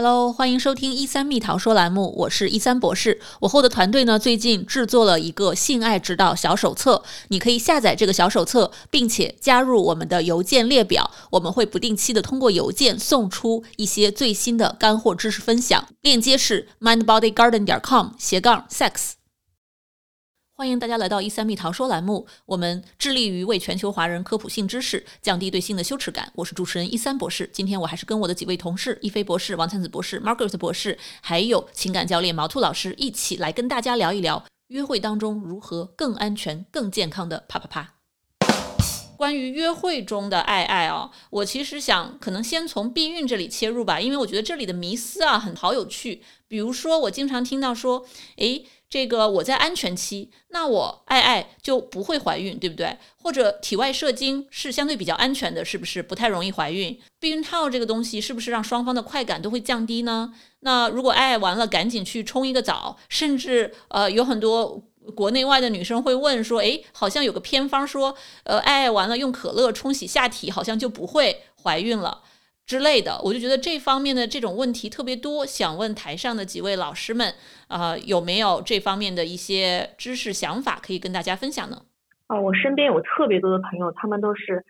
Hello，欢迎收听一三蜜桃说栏目，我是一三博士。我后的团队呢，最近制作了一个性爱指导小手册，你可以下载这个小手册，并且加入我们的邮件列表，我们会不定期的通过邮件送出一些最新的干货知识分享。链接是 mindbodygarden 点 com 斜杠 sex。欢迎大家来到一三蜜桃说栏目，我们致力于为全球华人科普性知识，降低对性的羞耻感。我是主持人一三博士，今天我还是跟我的几位同事一飞博士、王灿子博士、Margaret 博士，还有情感教练毛兔老师一起来跟大家聊一聊约会当中如何更安全、更健康的啪啪啪。关于约会中的爱爱哦，我其实想可能先从避孕这里切入吧，因为我觉得这里的迷思啊很好有趣。比如说，我经常听到说，诶。这个我在安全期，那我爱爱就不会怀孕，对不对？或者体外射精是相对比较安全的，是不是不太容易怀孕？避孕套这个东西是不是让双方的快感都会降低呢？那如果爱爱完了，赶紧去冲一个澡，甚至呃有很多国内外的女生会问说，诶，好像有个偏方说，呃爱爱完了用可乐冲洗下体，好像就不会怀孕了。之类的，我就觉得这方面的这种问题特别多，想问台上的几位老师们，呃，有没有这方面的一些知识想法可以跟大家分享呢？啊，我身边有特别多的朋友，他们都是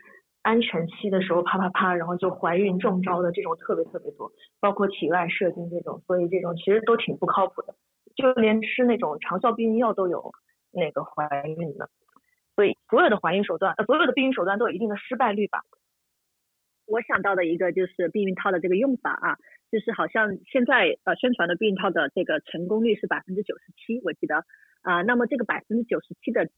安全期的时候啪啪啪，然后就怀孕中招的这种特别特别多，包括体外射精这种，所以这种其实都挺不靠谱的，就连吃那种长效避孕药都有那个怀孕的，所以所有的怀孕手段，呃，所有的避孕手段都有一定的失败率吧。我想到的一个就是避孕套的这个用法啊，就是好像现在呃宣传的避孕套的这个成功率是百分之九十七，我记得啊，那么这个百分之九十七的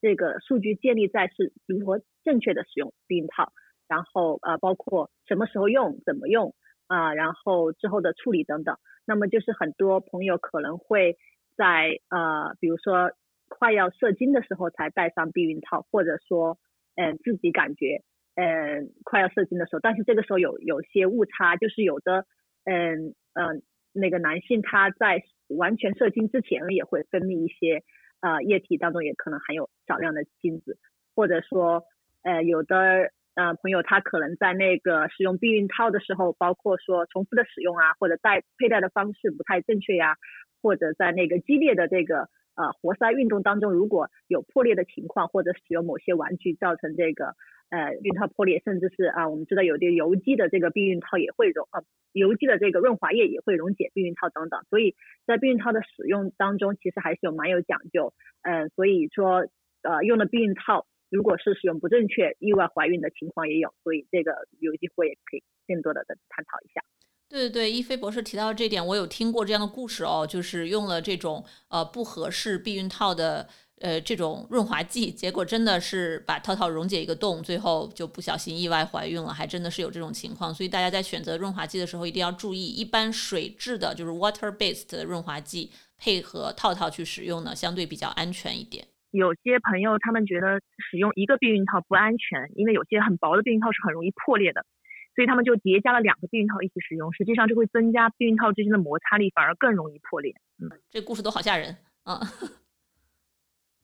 这个数据建立在是如何正确的使用避孕套，然后呃包括什么时候用、怎么用啊，然后之后的处理等等。那么就是很多朋友可能会在呃比如说快要射精的时候才戴上避孕套，或者说嗯自己感觉。嗯，快要射精的时候，但是这个时候有有些误差，就是有的，嗯嗯，那个男性他在完全射精之前也会分泌一些呃液体，当中也可能含有少量的精子，或者说呃有的呃朋友他可能在那个使用避孕套的时候，包括说重复的使用啊，或者戴佩戴的方式不太正确呀，或者在那个激烈的这个呃活塞运动当中，如果有破裂的情况，或者使用某些玩具造成这个。呃，避孕套破裂，甚至是啊，我们知道有的油基的这个避孕套也会溶，呃，油基的这个润滑液也会溶解避孕套等等，所以在避孕套的使用当中，其实还是有蛮有讲究，嗯，所以说呃，用的避孕套如果是使用不正确，意外怀孕的情况也有，所以这个有机会也可以更多的的探讨一下。对对对，一菲博士提到这点，我有听过这样的故事哦，就是用了这种呃不合适避孕套的。呃，这种润滑剂，结果真的是把套套溶解一个洞，最后就不小心意外怀孕了，还真的是有这种情况。所以大家在选择润滑剂的时候一定要注意，一般水质的，就是 water-based 的润滑剂配合套套去使用呢，相对比较安全一点。有些朋友他们觉得使用一个避孕套不安全，因为有些很薄的避孕套是很容易破裂的，所以他们就叠加了两个避孕套一起使用，实际上这会增加避孕套之间的摩擦力，反而更容易破裂。嗯，这故事都好吓人啊。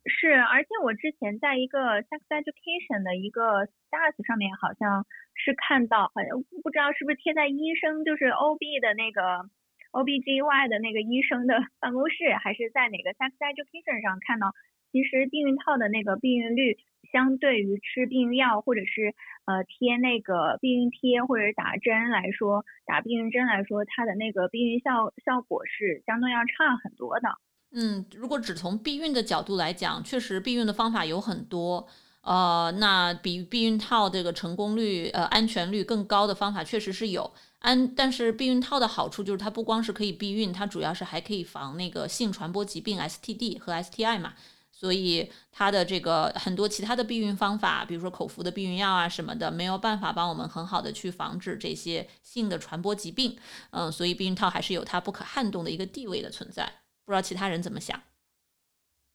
是，而且我之前在一个 sex education 的一个 stats 上面，好像是看到，好像不知道是不是贴在医生，就是 OB 的那个 OBGY 的那个医生的办公室，还是在哪个 sex education 上看到，其实避孕套的那个避孕率，相对于吃避孕药或者是呃贴那个避孕贴或者打针来说，打避孕针来说，它的那个避孕效效果是相对要差很多的。嗯，如果只从避孕的角度来讲，确实避孕的方法有很多，呃，那比避孕套这个成功率、呃安全率更高的方法确实是有。安，但是避孕套的好处就是它不光是可以避孕，它主要是还可以防那个性传播疾病 STD 和 STI 嘛。所以它的这个很多其他的避孕方法，比如说口服的避孕药啊什么的，没有办法帮我们很好的去防止这些性的传播疾病。嗯，所以避孕套还是有它不可撼动的一个地位的存在。不知道其他人怎么想？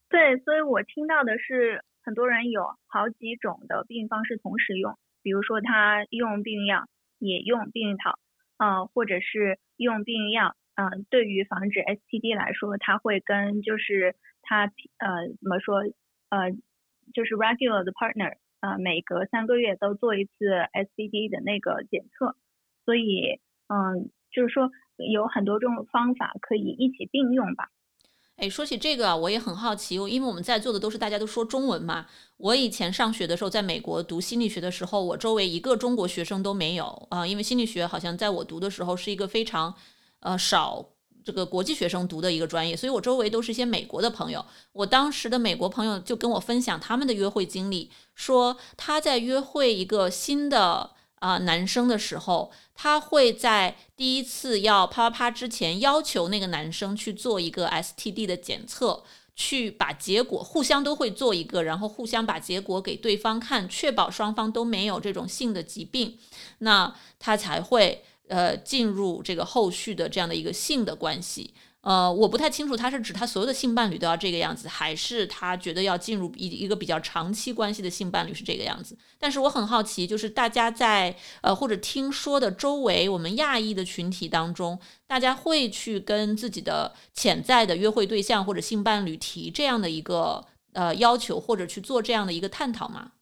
对，所以我听到的是很多人有好几种的避孕方式同时用，比如说他用避孕药，也用避孕套，呃，或者是用避孕药，嗯，对于防止 STD 来说，他会跟就是他呃怎么说呃就是 regular 的 partner，呃，每隔三个月都做一次 STD 的那个检测，所以嗯。就是说有很多种方法可以一起并用吧。哎，说起这个，我也很好奇，因为我们在座的都是大家都说中文嘛。我以前上学的时候，在美国读心理学的时候，我周围一个中国学生都没有啊，因为心理学好像在我读的时候是一个非常呃少这个国际学生读的一个专业，所以我周围都是一些美国的朋友。我当时的美国朋友就跟我分享他们的约会经历，说他在约会一个新的。啊，男生的时候，他会在第一次要啪啪啪之前，要求那个男生去做一个 STD 的检测，去把结果互相都会做一个，然后互相把结果给对方看，确保双方都没有这种性的疾病，那他才会呃进入这个后续的这样的一个性的关系。呃，我不太清楚他是指他所有的性伴侣都要这个样子，还是他觉得要进入一一个比较长期关系的性伴侣是这个样子。但是我很好奇，就是大家在呃或者听说的周围，我们亚裔的群体当中，大家会去跟自己的潜在的约会对象或者性伴侣提这样的一个呃要求，或者去做这样的一个探讨吗？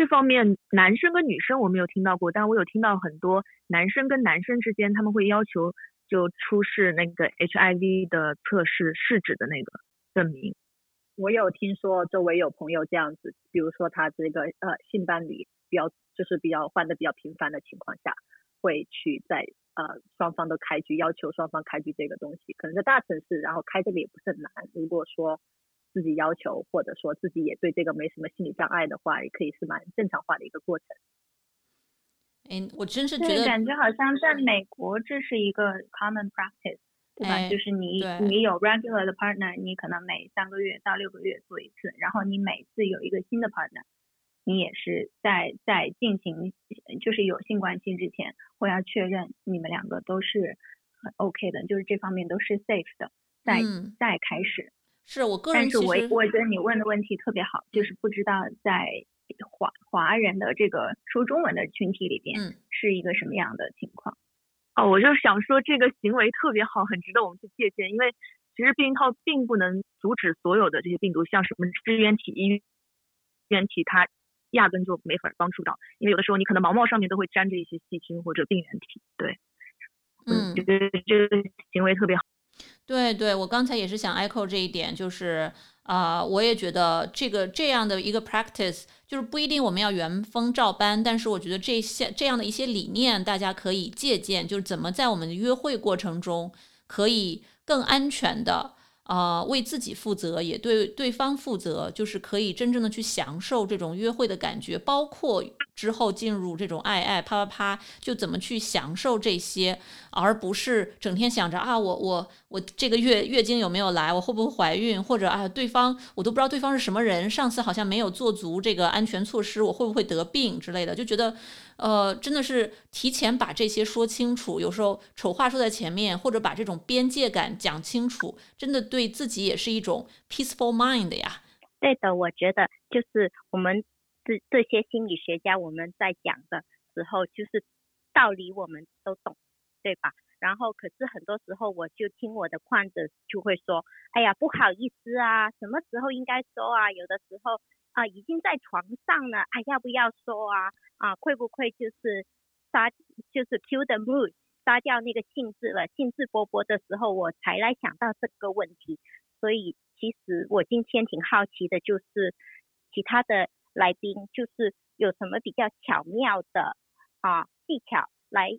这方面男生跟女生我没有听到过，但我有听到很多男生跟男生之间他们会要求。就出示那个 HIV 的测试试纸的那个证明。我有听说周围有朋友这样子，比如说他这个呃性伴侣比较就是比较换的比较频繁的情况下，会去在呃双方都开具，要求双方开具这个东西。可能在大城市，然后开这个也不是很难。如果说自己要求，或者说自己也对这个没什么心理障碍的话，也可以是蛮正常化的一个过程。哎，我真是觉得感觉好像在美国这是一个 common practice，对吧？就是你你有 regular 的 partner，你可能每三个月到六个月做一次，然后你每次有一个新的 partner，你也是在在进行就是有性关系之前，我要确认你们两个都是很 OK 的，就是这方面都是 safe 的，再再开始。是我个人，但是我我觉得你问的问题特别好，就是不知道在。华华人的这个说中文的群体里边，是一个什么样的情况？哦，我就想说这个行为特别好，很值得我们去借鉴。因为其实避孕套并不能阻止所有的这些病毒，像什么支原体、衣原体，它压根就没法帮助到。因为有的时候你可能毛毛上面都会粘着一些细菌或者病原体。对，嗯，觉得这个行为特别好。对对，我刚才也是想 echo 这一点，就是啊，我也觉得这个这样的一个 practice，就是不一定我们要原封照搬，但是我觉得这些这样的一些理念，大家可以借鉴，就是怎么在我们的约会过程中可以更安全的。啊，为自己负责，也对对方负责，就是可以真正的去享受这种约会的感觉，包括之后进入这种爱爱啪啪啪，就怎么去享受这些，而不是整天想着啊，我我我这个月月经有没有来，我会不会怀孕，或者啊，对方我都不知道对方是什么人，上次好像没有做足这个安全措施，我会不会得病之类的，就觉得。呃，真的是提前把这些说清楚，有时候丑话说在前面，或者把这种边界感讲清楚，真的对对自己也是一种 peaceful mind 呀。对的，我觉得就是我们这这些心理学家我们在讲的时候，就是道理我们都懂，对吧？然后可是很多时候我就听我的患者就会说，哎呀，不好意思啊，什么时候应该说啊？有的时候。啊，已经在床上了，啊，要不要说啊？啊，会不会就是杀，就是 kill the mood，杀掉那个兴致了？兴致勃勃的时候，我才来想到这个问题。所以，其实我今天挺好奇的，就是其他的来宾，就是有什么比较巧妙的啊技巧来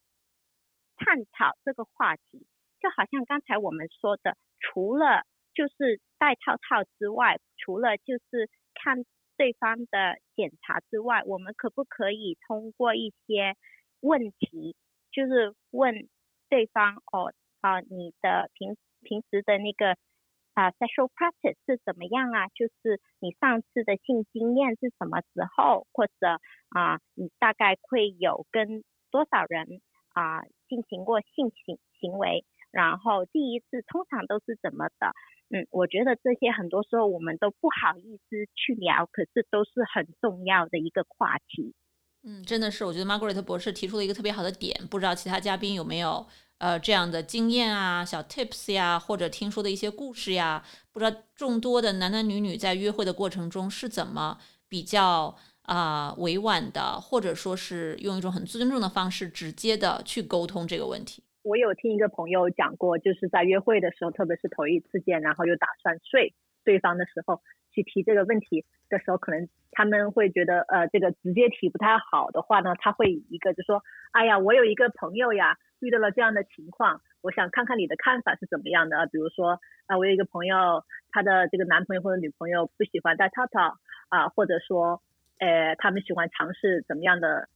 探讨这个话题？就好像刚才我们说的，除了就是戴套套之外，除了就是看。对方的检查之外，我们可不可以通过一些问题，就是问对方哦啊，你的平平时的那个啊 sexual practice 是怎么样啊？就是你上次的性经验是什么时候，或者啊，你大概会有跟多少人啊进行过性行行为？然后第一次通常都是怎么的？嗯，我觉得这些很多时候我们都不好意思去聊，可是都是很重要的一个话题。嗯，真的是，我觉得 Margaret 博士提出了一个特别好的点，不知道其他嘉宾有没有呃这样的经验啊、小 tips 呀，或者听说的一些故事呀？不知道众多的男男女女在约会的过程中是怎么比较。啊委婉的，或者说是用一种很尊重的方式，直接的去沟通这个问题。我有听一个朋友讲过，就是在约会的时候，特别是头一次见，然后又打算睡对方的时候，去提这个问题的时候，可能他们会觉得，呃，这个直接提不太好的话呢，他会一个就说，哎呀，我有一个朋友呀，遇到了这样的情况，我想看看你的看法是怎么样的。比如说，啊，我有一个朋友，他的这个男朋友或者女朋友不喜欢戴套套啊，或者说，呃，他们喜欢尝试怎么样的。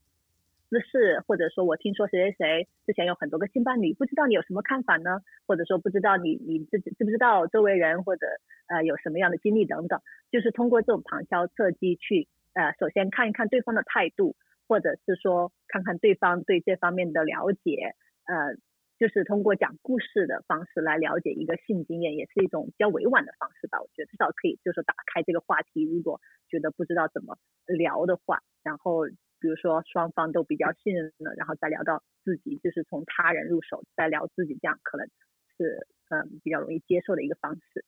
姿势，或者说我听说谁谁谁之前有很多个性伴侣，不知道你有什么看法呢？或者说不知道你你自己知不知道周围人或者呃有什么样的经历等等，就是通过这种旁敲侧击去呃首先看一看对方的态度，或者是说看看对方对这方面的了解，呃就是通过讲故事的方式来了解一个性经验，也是一种比较委婉的方式吧。我觉得至少可以就是打开这个话题，如果觉得不知道怎么聊的话，然后。比如说双方都比较信任了，然后再聊到自己，就是从他人入手，再聊自己，这样可能是嗯比较容易接受的一个方式。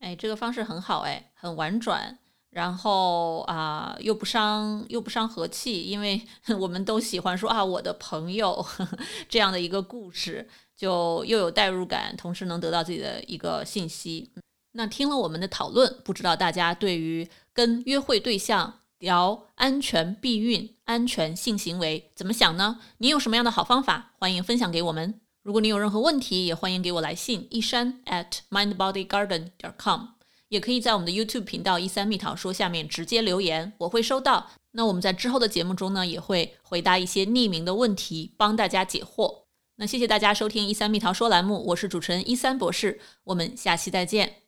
哎，这个方式很好，哎，很婉转，然后啊又不伤又不伤和气，因为 我们都喜欢说啊我的朋友 这样的一个故事，就又有代入感，同时能得到自己的一个信息。那听了我们的讨论，不知道大家对于跟约会对象。聊安全避孕、安全性行为怎么想呢？你有什么样的好方法？欢迎分享给我们。如果你有任何问题，也欢迎给我来信一山 at mindbodygarden 点 com，也可以在我们的 YouTube 频道一三蜜桃说下面直接留言，我会收到。那我们在之后的节目中呢，也会回答一些匿名的问题，帮大家解惑。那谢谢大家收听一三蜜桃说栏目，我是主持人一三博士，我们下期再见。